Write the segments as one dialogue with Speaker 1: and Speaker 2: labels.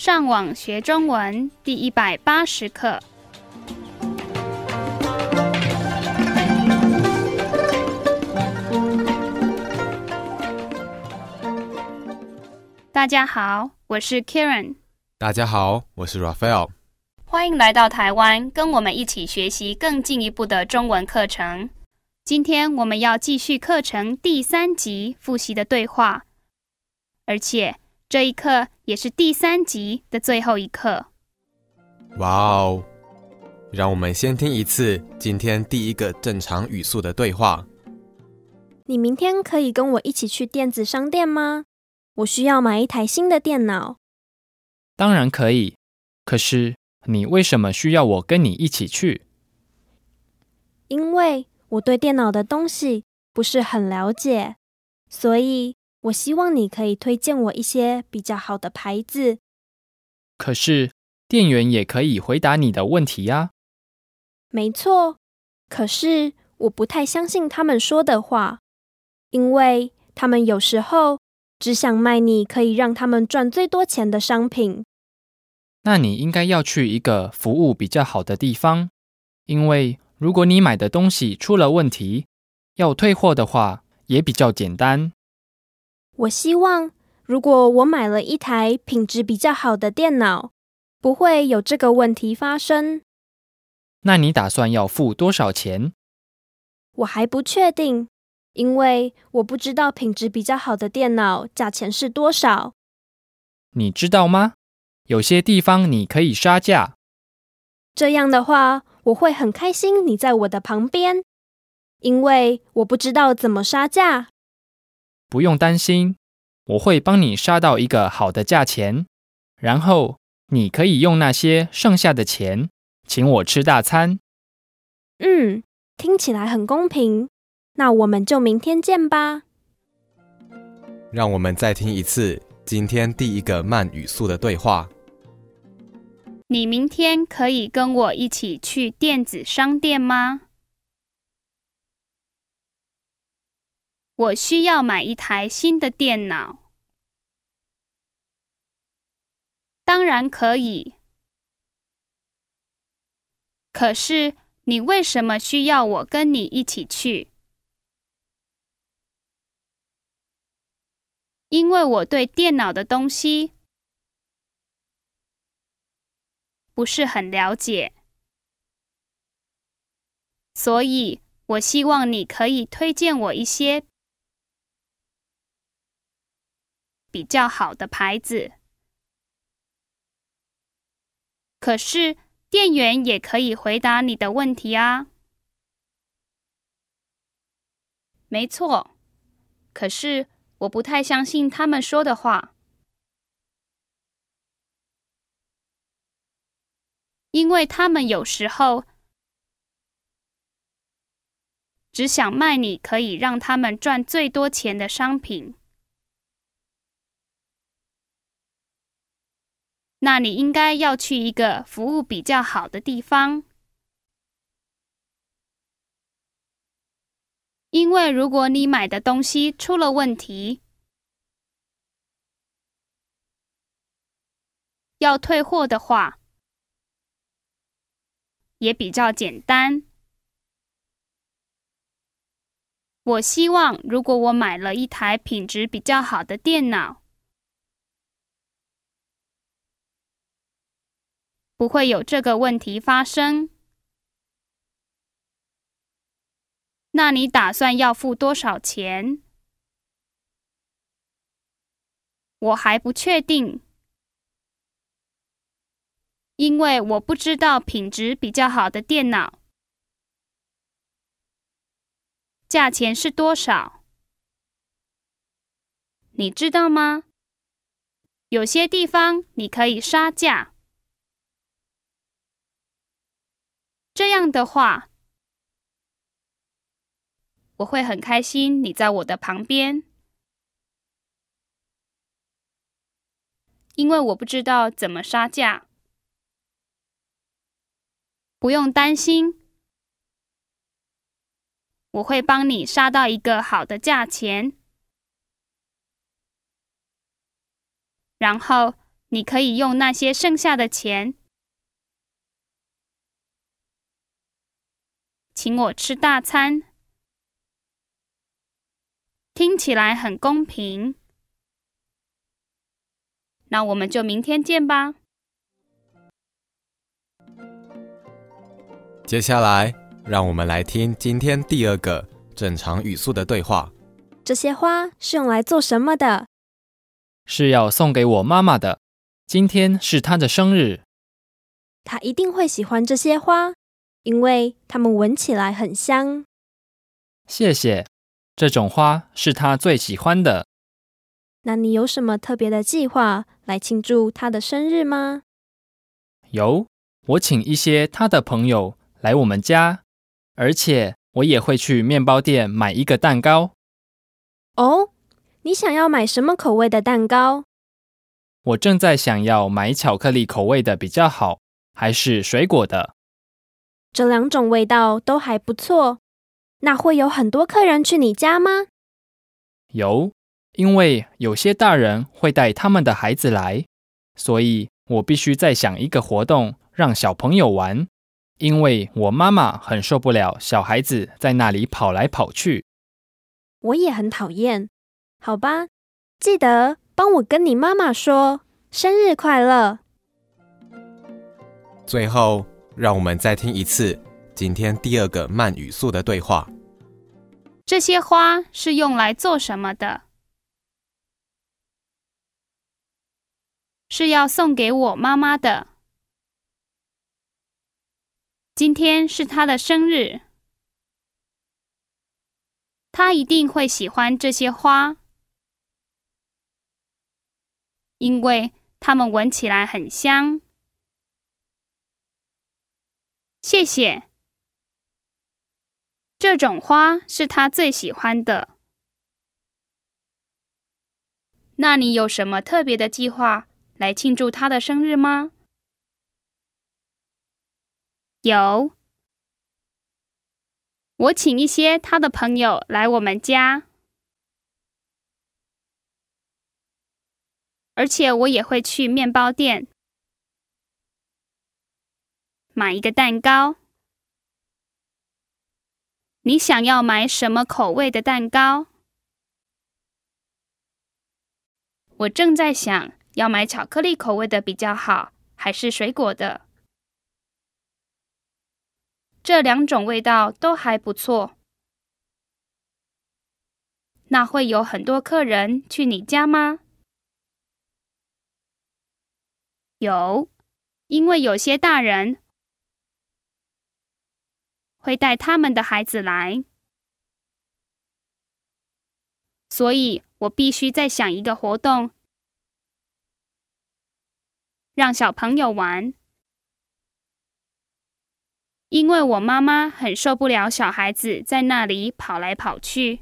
Speaker 1: 上网学中文第一百八十课。大家好，我是 Karen。
Speaker 2: 大家好，我是 Raphael。
Speaker 1: 欢迎来到台湾，跟我们一起学习更进一步的中文课程。今天我们要继续课程第三集复习的对话，而且这一课也是第三集的最后一课。
Speaker 2: 哇哦！让我们先听一次今天第一个正常语速的对话。
Speaker 3: 你明天可以跟我一起去电子商店吗？我需要买一台新的电脑。
Speaker 4: 当然可以，可是你为什么需要我跟你一起去？
Speaker 3: 因为我对电脑的东西不是很了解，所以我希望你可以推荐我一些比较好的牌子。
Speaker 4: 可是店员也可以回答你的问题呀。
Speaker 3: 没错，可是我不太相信他们说的话，因为他们有时候只想卖你可以让他们赚最多钱的商品。
Speaker 4: 那你应该要去一个服务比较好的地方，因为如果你买的东西出了问题，要退货的话也比较简单。
Speaker 3: 我希望，如果我买了一台品质比较好的电脑，不会有这个问题发生。
Speaker 4: 那你打算要付多少钱？
Speaker 3: 我还不确定，因为我不知道品质比较好的电脑价钱是多少。
Speaker 4: 你知道吗？有些地方你可以杀价。
Speaker 3: 这样的话，我会很开心你在我的旁边，因为我不知道怎么杀价。
Speaker 4: 不用担心，我会帮你杀到一个好的价钱，然后你可以用那些剩下的钱请我吃大餐。
Speaker 3: 嗯，听起来很公平。那我们就明天见吧。
Speaker 2: 让我们再听一次今天第一个慢语速的对话。
Speaker 1: 你明天可以跟我一起去电子商店吗？我需要买一台新的电脑。当然可以。可是你为什么需要我跟你一起去？因为我对电脑的东西不是很了解，所以我希望你可以推荐我一些比较好的牌子。可是店员也可以回答你的问题啊。没错，可是我不太相信他们说的话，因为他们有时候只想卖你可以让他们赚最多钱的商品。那你应该要去一个服务比较好的地方，因为如果你买的东西出了问题，要退货的话也比较简单。我希望，如果我买了一台品质比较好的电脑，不会有这个问题发生。那你打算要付多少钱？我还不确定，因为我不知道品质比较好的电脑价钱是多少。你知道吗？有些地方你可以杀价。这样的话，我会很开心你在我的旁边，因为我不知道怎么杀价。不用担心，我会帮你杀到一个好的价钱，然后你可以用那些剩下的钱，请我吃大餐，听起来很公平。那我们就明天见吧。
Speaker 2: 接下来，让我们来听今天第二个正常语速的对话。
Speaker 3: 这些花是用来做什么的？
Speaker 4: 是要送给我妈妈的。今天是她的生日，
Speaker 3: 她一定会喜欢这些花，因为它们闻起来很香。
Speaker 4: 谢谢，这种花是他最喜欢的。
Speaker 3: 那你有什么特别的计划来庆祝他的生日吗？
Speaker 4: 有，我请一些他的朋友来我们家，而且我也会去面包店买一个蛋糕。
Speaker 3: 哦，你想要买什么口味的蛋糕？
Speaker 4: 我正在想要买巧克力口味的比较好，还是水果的？
Speaker 3: 这两种味道都还不错。那会有很多客人去你家吗？
Speaker 4: 有，因为有些大人会带他们的孩子来，所以我必须再想一个活动让小朋友玩。因为我妈妈很受不了小孩子在那里跑来跑去。
Speaker 3: 我也很讨厌，好吧，记得帮我跟你妈妈说生日快乐。
Speaker 2: 最后，让我们再听一次今天第二个慢语速的对话。
Speaker 1: 这些花是用来做什么的？是要送给我妈妈的。今天是她的生日。她一定会喜欢这些花，因为它们闻起来很香。谢谢，这种花是他最喜欢的。那你有什么特别的计划来庆祝他的生日吗？有。我请一些他的朋友来我们家，而且我也会去面包店买一个蛋糕。你想要买什么口味的蛋糕？我正在想要买巧克力口味的比较好，还是水果的？这两种味道都还不错。那会有很多客人去你家吗？有，因为有些大人会带他们的孩子来，所以我必须再想一个活动，让小朋友玩。因为我妈妈很受不了小孩子在那里跑来跑去，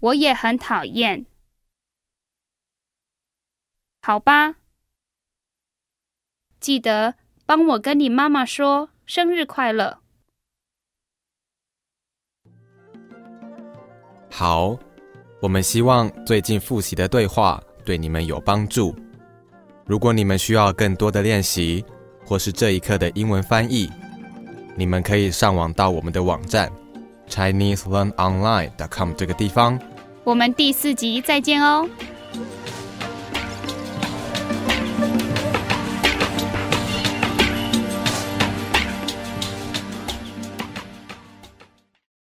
Speaker 1: 我也很讨厌。好吧，记得帮我跟你妈妈说生日快乐。
Speaker 2: 好，我们希望最近复习的对话对你们有帮助。如果你们需要更多的练习，或是这一课的英文翻译，你们可以上网到我们的网站 ChineseLearnOnline.com 这个地方。
Speaker 1: 我们第四集再见哦。